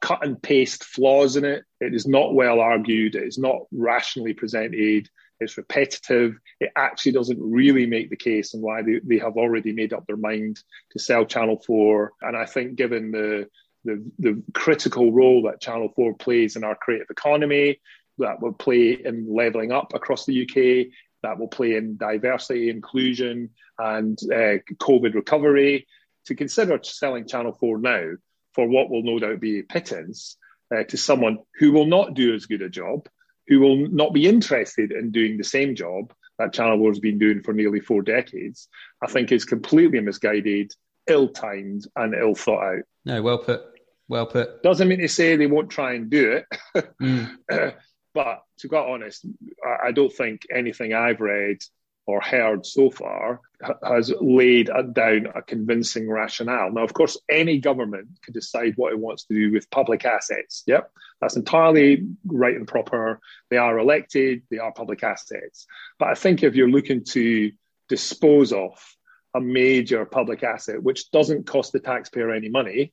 cut and paste flaws in it. It is not well argued. It is not rationally presented. It's repetitive. It actually doesn't really make the case on why they, they have already made up their mind to sell Channel 4. And I think, given the, the, the critical role that Channel 4 plays in our creative economy, that will play in levelling up across the UK, that will play in diversity, inclusion, and uh, COVID recovery. To consider selling Channel 4 now for what will no doubt be a pittance uh, to someone who will not do as good a job, who will not be interested in doing the same job that Channel 4 has been doing for nearly four decades, I think is completely misguided, ill timed, and ill thought out. No, well put. Well put. Doesn't mean to say they won't try and do it. mm. but to be honest, I don't think anything I've read or heard so far has laid down a convincing rationale. Now, of course, any government can decide what it wants to do with public assets. Yep, that's entirely right and proper. They are elected, they are public assets. But I think if you're looking to dispose of a major public asset, which doesn't cost the taxpayer any money,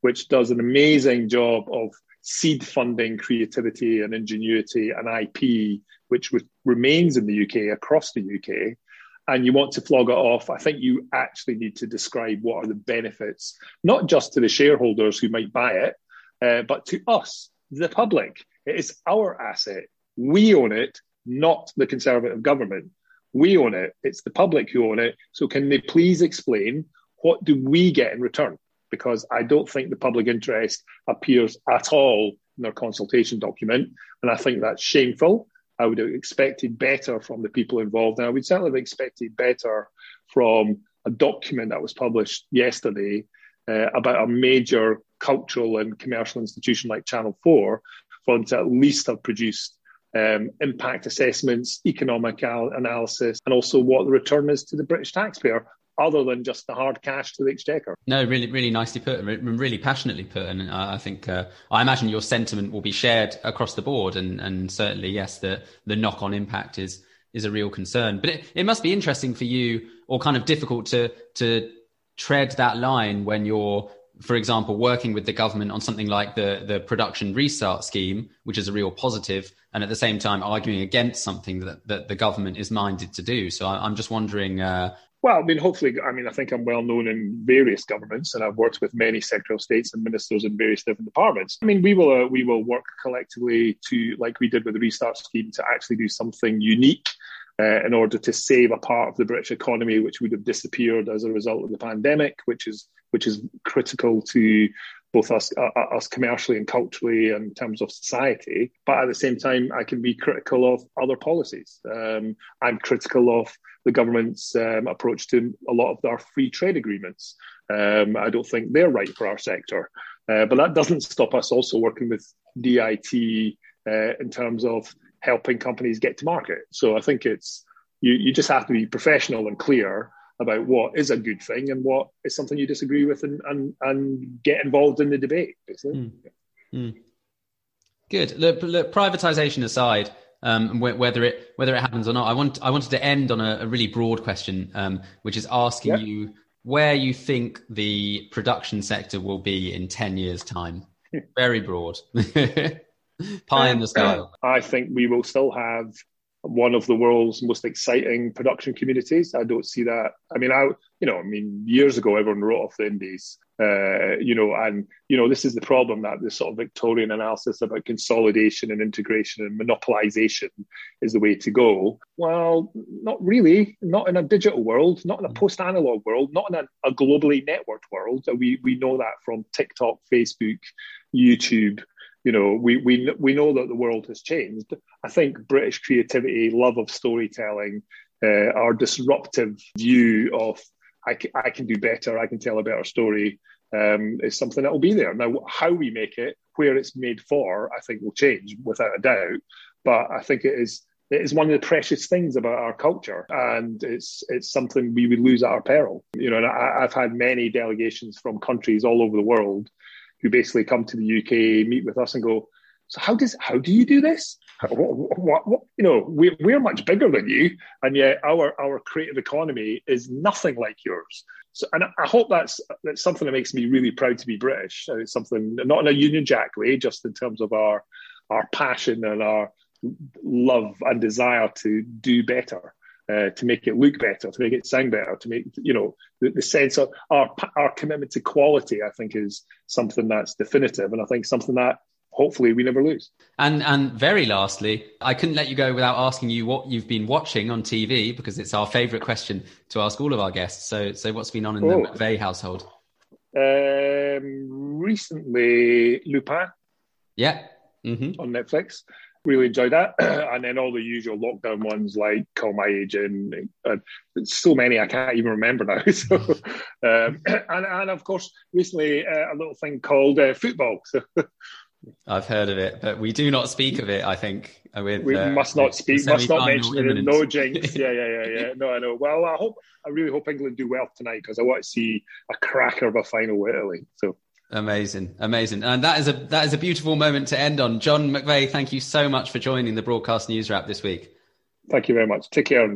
which does an amazing job of seed funding creativity and ingenuity and IP, which remains in the UK across the UK, and you want to flog it off, I think you actually need to describe what are the benefits, not just to the shareholders who might buy it, uh, but to us, the public. It is our asset. We own it, not the Conservative government. We own it. It's the public who own it. So can they please explain what do we get in return? Because I don't think the public interest appears at all in their consultation document. And I think that's shameful. I would have expected better from the people involved. And I would certainly have expected better from a document that was published yesterday uh, about a major cultural and commercial institution like Channel 4 for them to at least have produced um, impact assessments, economic al- analysis, and also what the return is to the British taxpayer other than just the hard cash to the exchequer. No, really, really nicely put and really passionately put. And I think, uh, I imagine your sentiment will be shared across the board. And, and certainly, yes, the, the knock on impact is, is a real concern. But it, it must be interesting for you or kind of difficult to, to tread that line when you're, for example, working with the government on something like the, the production restart scheme, which is a real positive, and at the same time arguing against something that, that the government is minded to do. So I, am just wondering, uh, well, I mean, hopefully, I mean, I think I'm well known in various governments, and I've worked with many of states and ministers in various different departments. I mean, we will uh, we will work collectively to, like we did with the restart scheme, to actually do something unique uh, in order to save a part of the British economy which would have disappeared as a result of the pandemic, which is which is critical to both us uh, uh, us commercially and culturally and in terms of society. But at the same time, I can be critical of other policies. Um, I'm critical of the government's um, approach to a lot of our free trade agreements. Um, I don't think they're right for our sector. Uh, but that doesn't stop us also working with DIT uh, in terms of helping companies get to market. So I think it's you, you just have to be professional and clear about what is a good thing and what is something you disagree with and, and, and get involved in the debate. Mm. Mm. Good. Look, look, privatization aside, um, whether it whether it happens or not, I want I wanted to end on a, a really broad question, um, which is asking you where you think the production sector will be in ten years' time. Very broad. Pie in the sky. I think we will still have one of the world's most exciting production communities. I don't see that. I mean, I you know, I mean, years ago everyone wrote off the indies, uh, you know, and you know this is the problem that this sort of Victorian analysis about consolidation and integration and monopolization is the way to go. Well, not really. Not in a digital world, not in a post-analog world, not in a, a globally networked world. We we know that from TikTok, Facebook, YouTube you know, we, we, we know that the world has changed. I think British creativity, love of storytelling, uh, our disruptive view of I can, can do better, I can tell a better story, um, is something that will be there. Now, how we make it, where it's made for, I think will change without a doubt. But I think it is it is one of the precious things about our culture, and it's it's something we would lose at our peril. You know, I, I've had many delegations from countries all over the world who basically come to the UK, meet with us, and go, "So how does how do you do this? What, what, what, you know, we're we're much bigger than you, and yet our our creative economy is nothing like yours." So, and I hope that's that's something that makes me really proud to be British. Uh, it's something not in a Union Jack way, just in terms of our our passion and our love and desire to do better uh, to make it look better, to make it sound better, to make you know the, the, sense of our our commitment to quality. I think is something that's definitive, and I think something that hopefully we never lose. And and very lastly, I couldn't let you go without asking you what you've been watching on TV because it's our favourite question to ask all of our guests. So so what's been on in oh. the McVay household? Um, recently, Lupin. Yeah. Mm-hmm. On Netflix. Really enjoyed that. and then all the usual lockdown ones like Call My Agent, and so many I can't even remember now. so, um, and, and of course, recently uh, a little thing called uh, football. So. I've heard of it, but we do not speak of it. I think with, we uh, must not speak, must not mention it. No jinx. Yeah, yeah, yeah, yeah. No, I know. Well, I hope, I really hope England do well tonight because I want to see a cracker of a final with Italy. So Amazing, amazing, and that is a that is a beautiful moment to end on. John McVay, thank you so much for joining the broadcast news wrap this week. Thank you very much. Take care.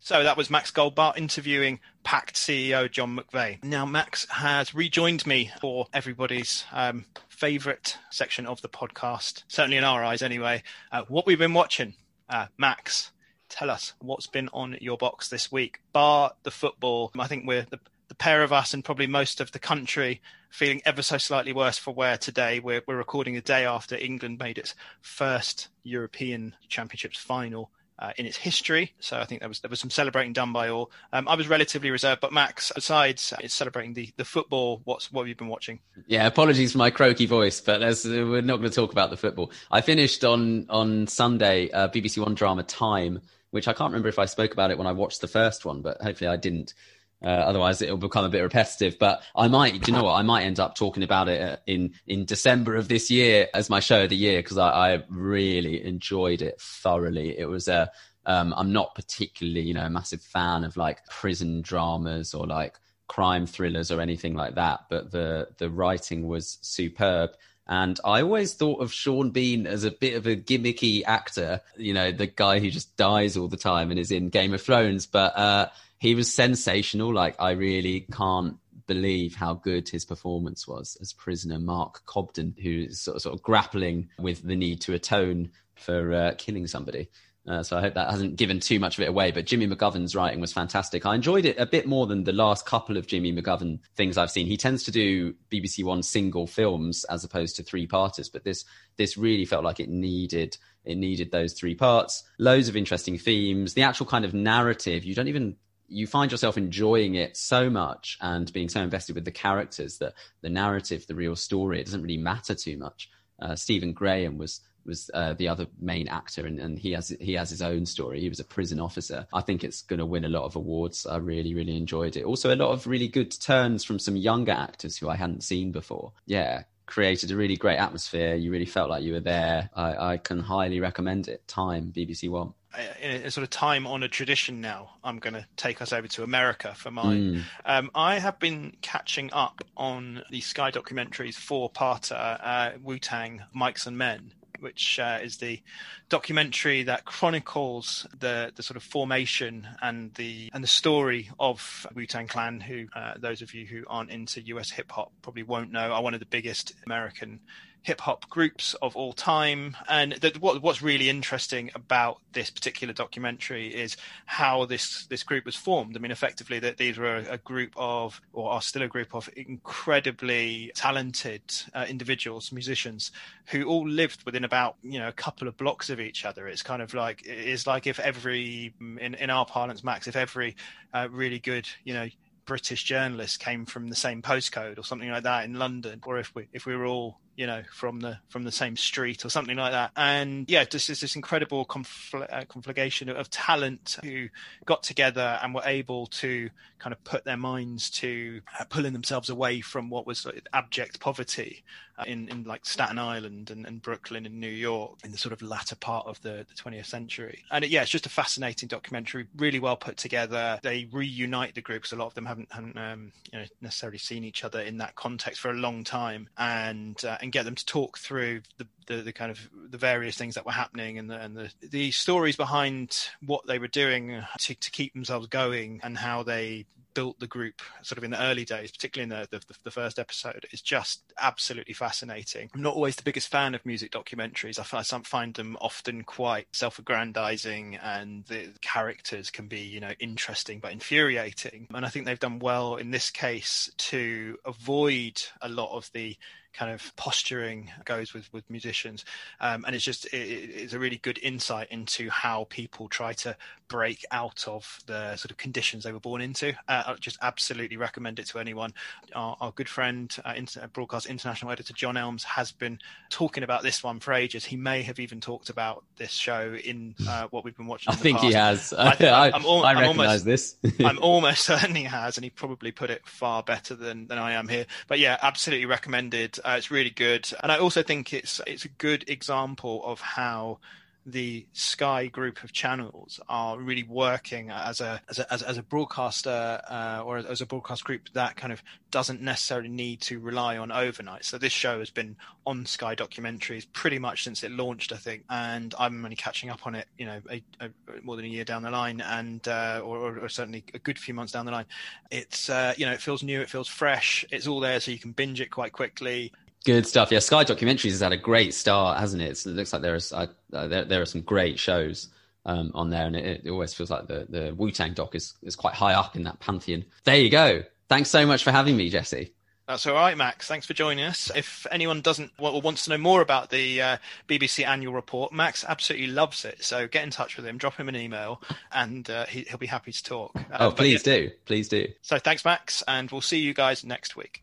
So that was Max Goldbart interviewing Pact CEO John McVay. Now, Max has rejoined me for everybody's um, favourite section of the podcast, certainly in our eyes anyway. Uh, what we've been watching. Uh, Max, tell us what's been on your box this week, bar the football. I think we're the, the pair of us and probably most of the country feeling ever so slightly worse for wear today. We're, we're recording the day after England made its first European Championships final uh, in its history. So I think there was there was some celebrating done by all. Um, I was relatively reserved, but Max, besides it's celebrating the, the football, what's what have you been watching? Yeah, apologies for my croaky voice, but we're not going to talk about the football. I finished on on Sunday uh, BBC One drama Time which I can't remember if I spoke about it when I watched the first one, but hopefully I didn't. Uh, otherwise, it'll become a bit repetitive. But I might, you know what? I might end up talking about it uh, in in December of this year as my show of the year because I, I, really enjoyed it thoroughly. It was a. Um, I'm not particularly, you know, a massive fan of like prison dramas or like crime thrillers or anything like that, but the the writing was superb. And I always thought of Sean Bean as a bit of a gimmicky actor, you know, the guy who just dies all the time and is in Game of Thrones. But uh, he was sensational. Like, I really can't believe how good his performance was as prisoner Mark Cobden, who's sort of, sort of grappling with the need to atone for uh, killing somebody. Uh, so I hope that hasn't given too much of it away. But Jimmy McGovern's writing was fantastic. I enjoyed it a bit more than the last couple of Jimmy McGovern things I've seen. He tends to do BBC One single films as opposed to three parters, but this this really felt like it needed it needed those three parts. Loads of interesting themes. The actual kind of narrative, you don't even you find yourself enjoying it so much and being so invested with the characters that the narrative, the real story, it doesn't really matter too much. Uh, Stephen Graham was was uh, the other main actor, and, and he has he has his own story. He was a prison officer. I think it's going to win a lot of awards. I really really enjoyed it. Also, a lot of really good turns from some younger actors who I hadn't seen before. Yeah, created a really great atmosphere. You really felt like you were there. I, I can highly recommend it. Time BBC One. In a sort of time on a tradition now, I'm going to take us over to America for mine. Mm. Um, I have been catching up on the Sky documentaries four parter uh, Wu Tang, Mics and Men which uh, is the documentary that chronicles the the sort of formation and the and the story of Wu Tang Clan. Who uh, those of you who aren't into US hip hop probably won't know are one of the biggest American hip hop groups of all time. And that what, what's really interesting about this particular documentary is how this this group was formed. I mean, effectively, that these were a, a, group of, or are still a group of, incredibly talented uh, individuals, musicians, who all lived within about you know a couple of blocks of each other. It's kind of like it's like if every in in our parlance, Max, if every uh, really good you know British journalist came from the same postcode or something like that in London, or if we if we were all you know from the from the same street or something like that. And yeah just this, this incredible confl- uh, conflagration of talent who got together and were able to kind of put their minds to uh, pulling themselves away from what was like, abject poverty uh, in in like Staten Island and, and, Brooklyn and New York in the sort of latter part of the, the 20th century. And it, yeah it's just a fascinating documentary really well put together. They reunite the groups a lot of them haven't, haven't um, you know necessarily seen each other in that context for a long time. And uh, and get them to talk through the, the, the, kind of the various things that were happening and the, and the, the stories behind what they were doing to, to keep themselves going and how they built the group sort of in the early days, particularly in the, the, the, first episode, is just absolutely fascinating. I'm not always the biggest fan of music documentaries. I find, find them often quite self-aggrandizing, and the characters can be, you know, interesting but infuriating. And I think they've done well in this case to avoid a lot of the kind of posturing goes with with musicians, um, and it's just it, it's a really good insight into how people try to break out of the sort of conditions they were born into. Uh, I just absolutely recommend it to anyone. Our, our good friend, uh, inter- broadcast international editor John Elms, has been talking about this one for ages. He may have even talked about this show in uh, what we've been watching. I think past. he has. I, I, I'm, al- I I'm recognize almost, this. I'm almost certain he has, and he probably put it far better than, than I am here. But yeah, absolutely recommended. Uh, it's really good, and I also think it's it's a good example of how the Sky group of channels are really working as a as a, as, as a broadcaster uh, or as a broadcast group that kind of doesn't necessarily need to rely on overnight. So this show has been on Sky documentaries pretty much since it launched, I think, and I'm only catching up on it, you know, a, a, more than a year down the line, and uh, or, or, certainly a good few months down the line. It's uh, you know, it feels new, it feels fresh, it's all there, so you can binge it quite quickly. Good stuff. Yeah, Sky Documentaries has had a great start, hasn't it? It's, it looks like there is uh, there, there are some great shows um, on there, and it, it, always feels like the the Wu Tang doc is is quite high up in that pantheon. There you go. Thanks so much for having me, Jesse. That's all right, Max. Thanks for joining us. If anyone doesn't or wants to know more about the uh, BBC annual report, Max absolutely loves it. So get in touch with him, drop him an email, and uh, he, will be happy to talk. Uh, oh, please yeah. do, please do. So thanks, Max, and we'll see you guys next week.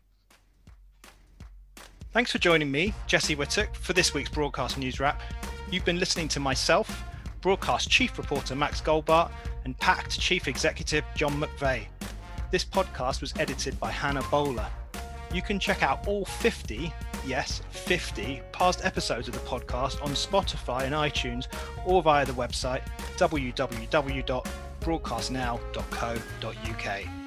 Thanks for joining me, Jesse Whittock, for this week's Broadcast News Wrap. You've been listening to myself, Broadcast Chief Reporter Max Goldbart, and Pact Chief Executive John McVay. This podcast was edited by Hannah Bowler. You can check out all 50, yes, 50 past episodes of the podcast on Spotify and iTunes or via the website www.broadcastnow.co.uk.